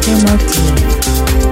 Master Martini.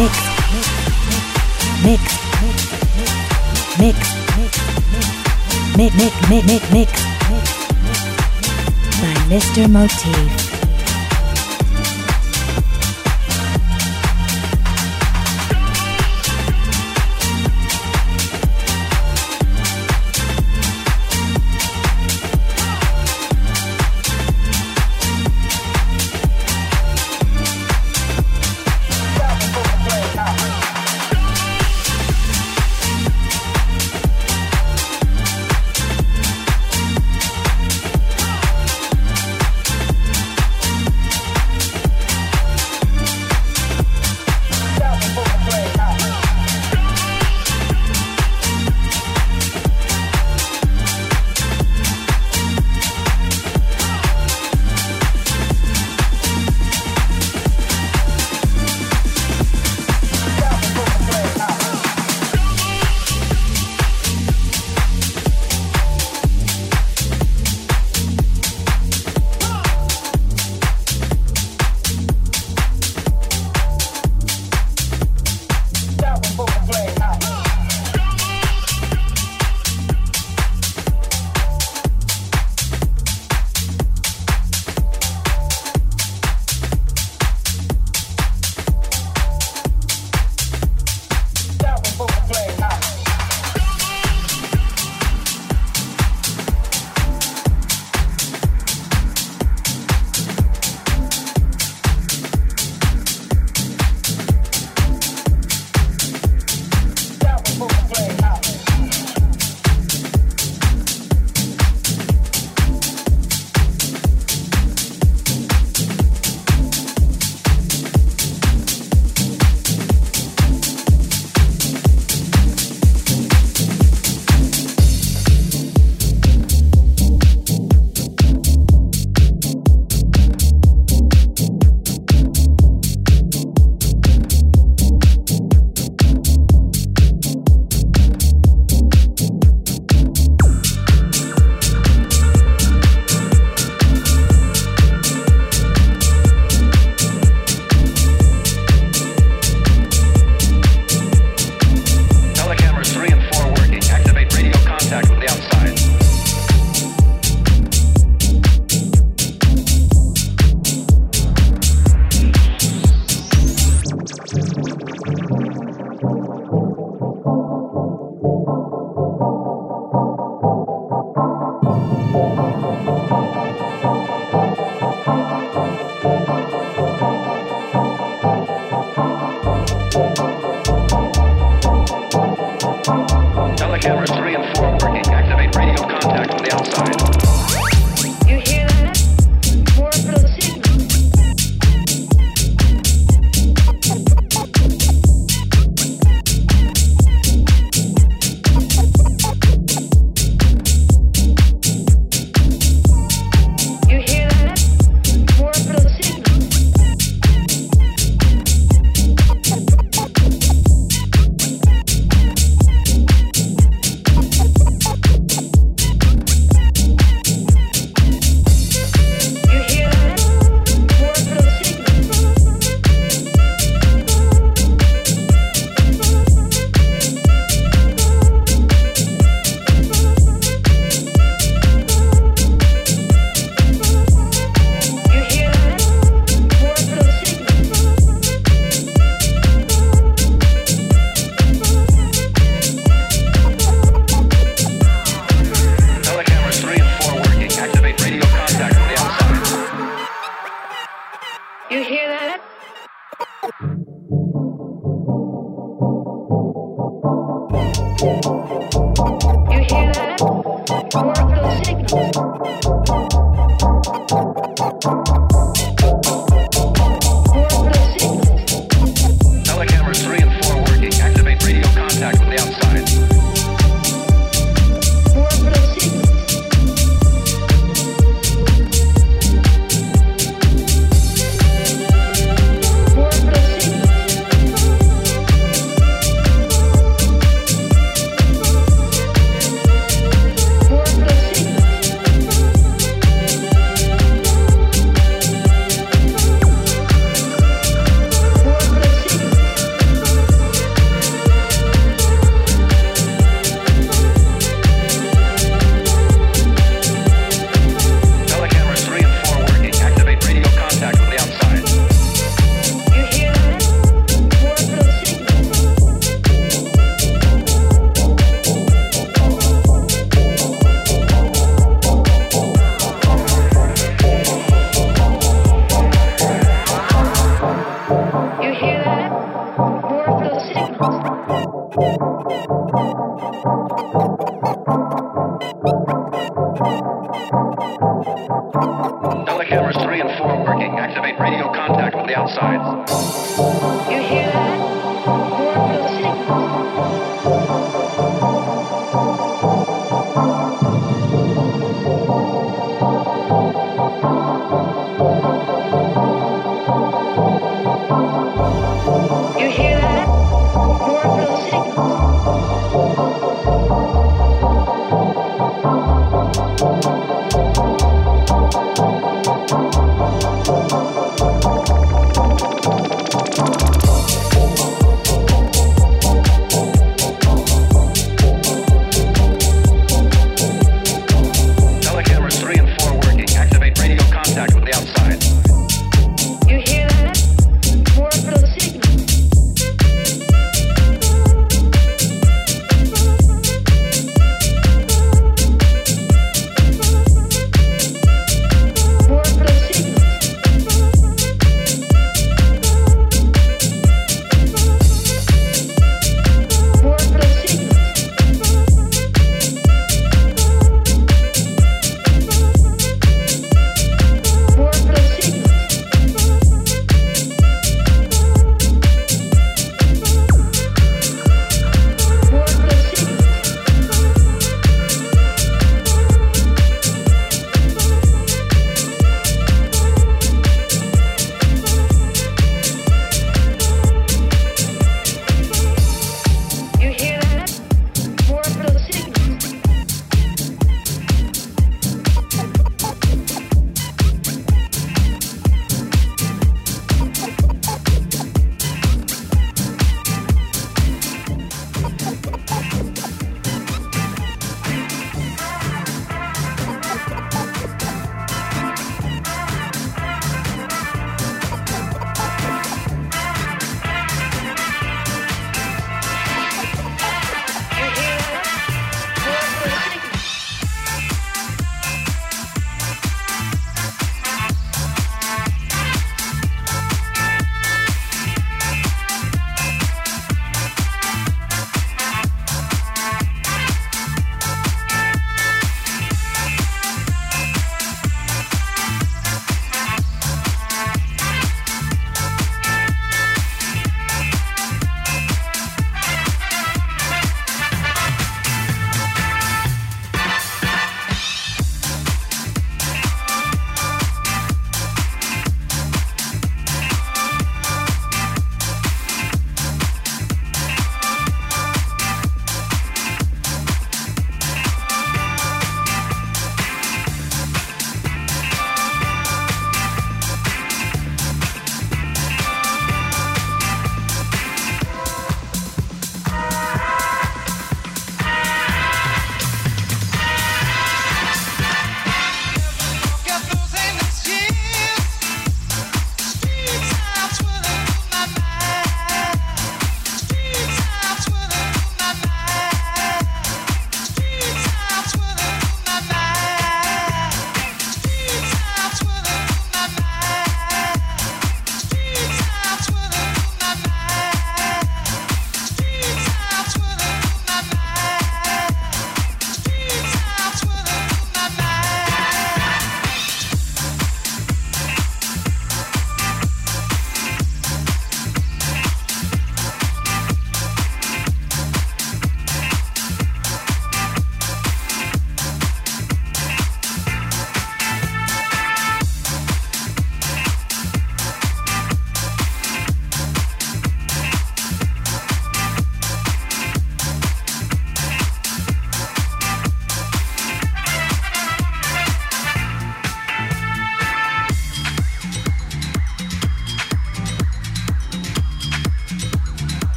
mix, mix, mix, mix, mix, mix, mix, mix, mix, by Mr. Motif. three and four working. Activate radio contact with the outside. You hear that? Four blue signals.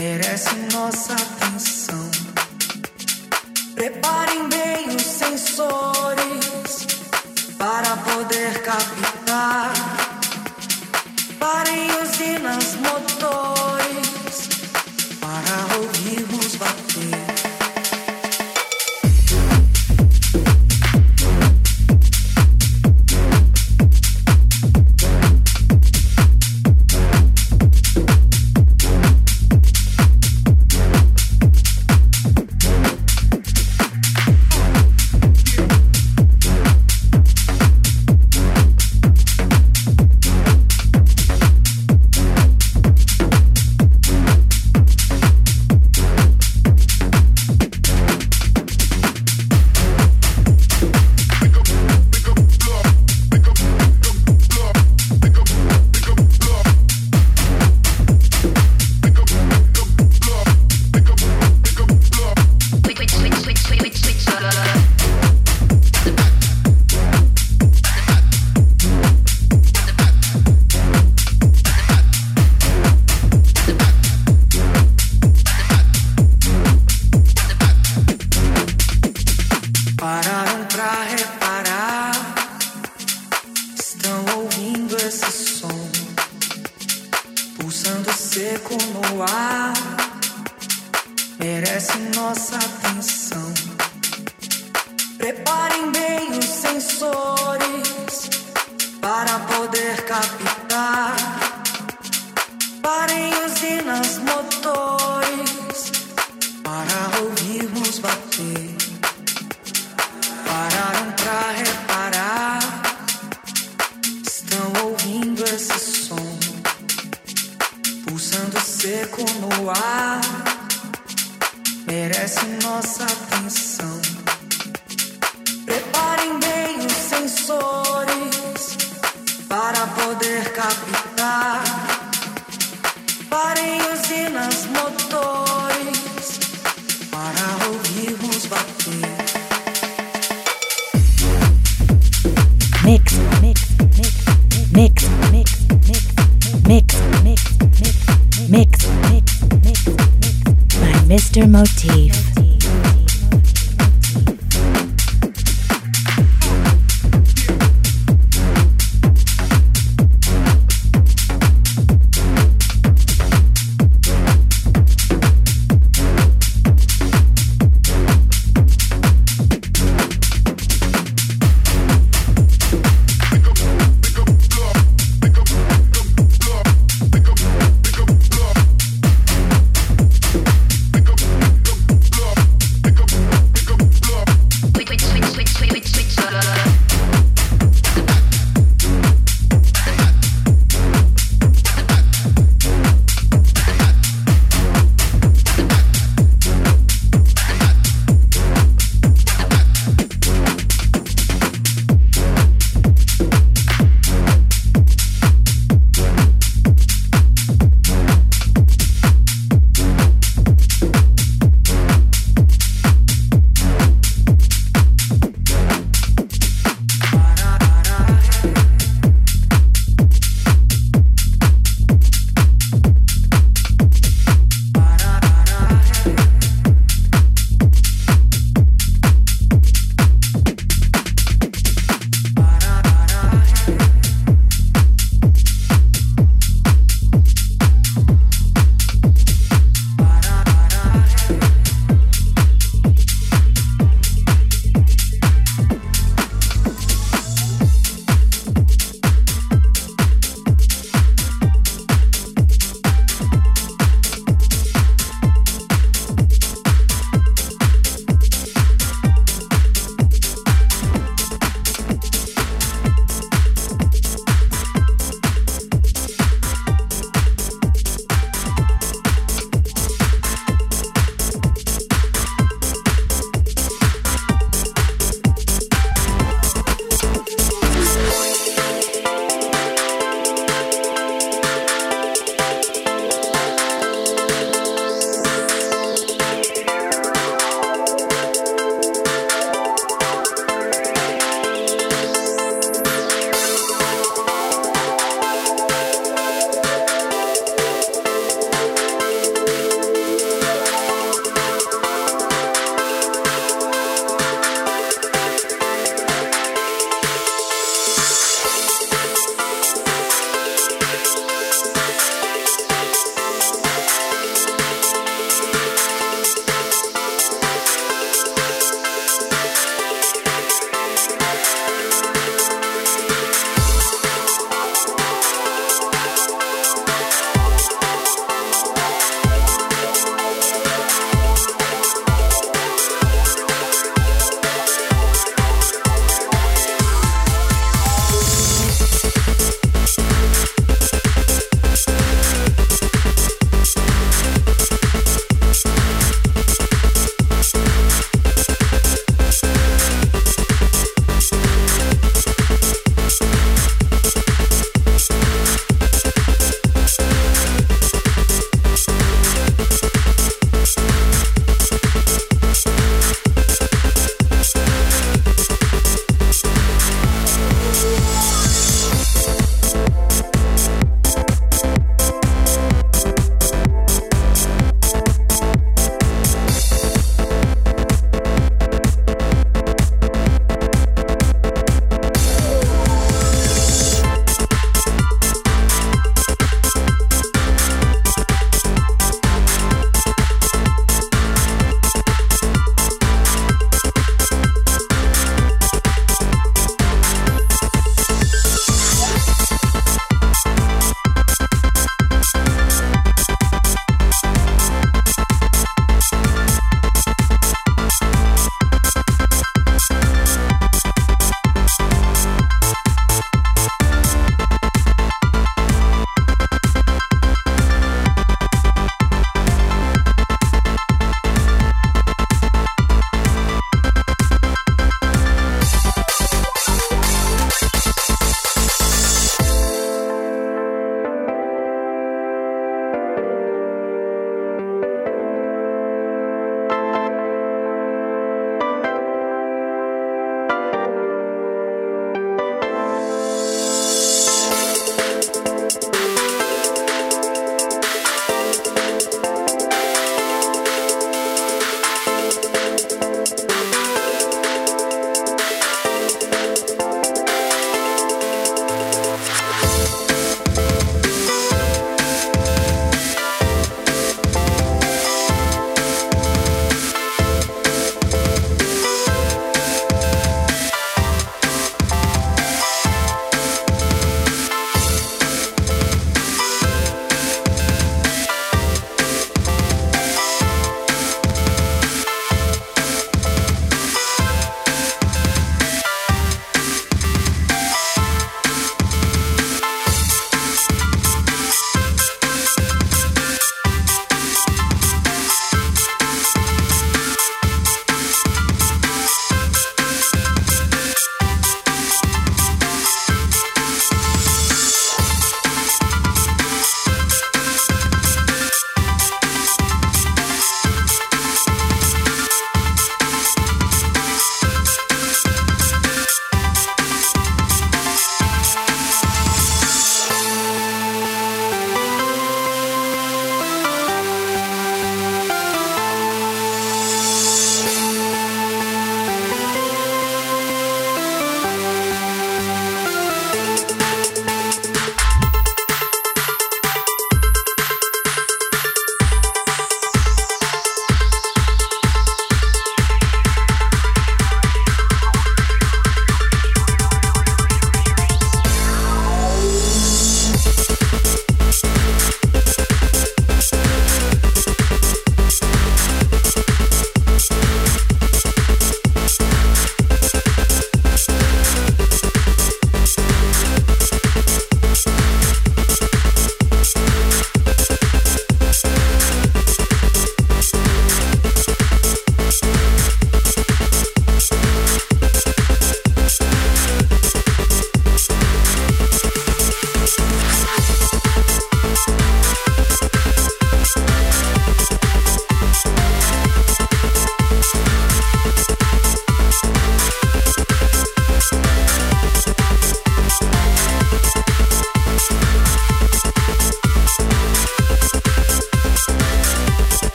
merece nossa atenção. Preparem bem o sensor. esse som, pulsando seco no ar, merece nossa atenção.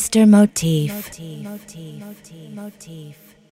Mr. Motif. Motif, motif, motif.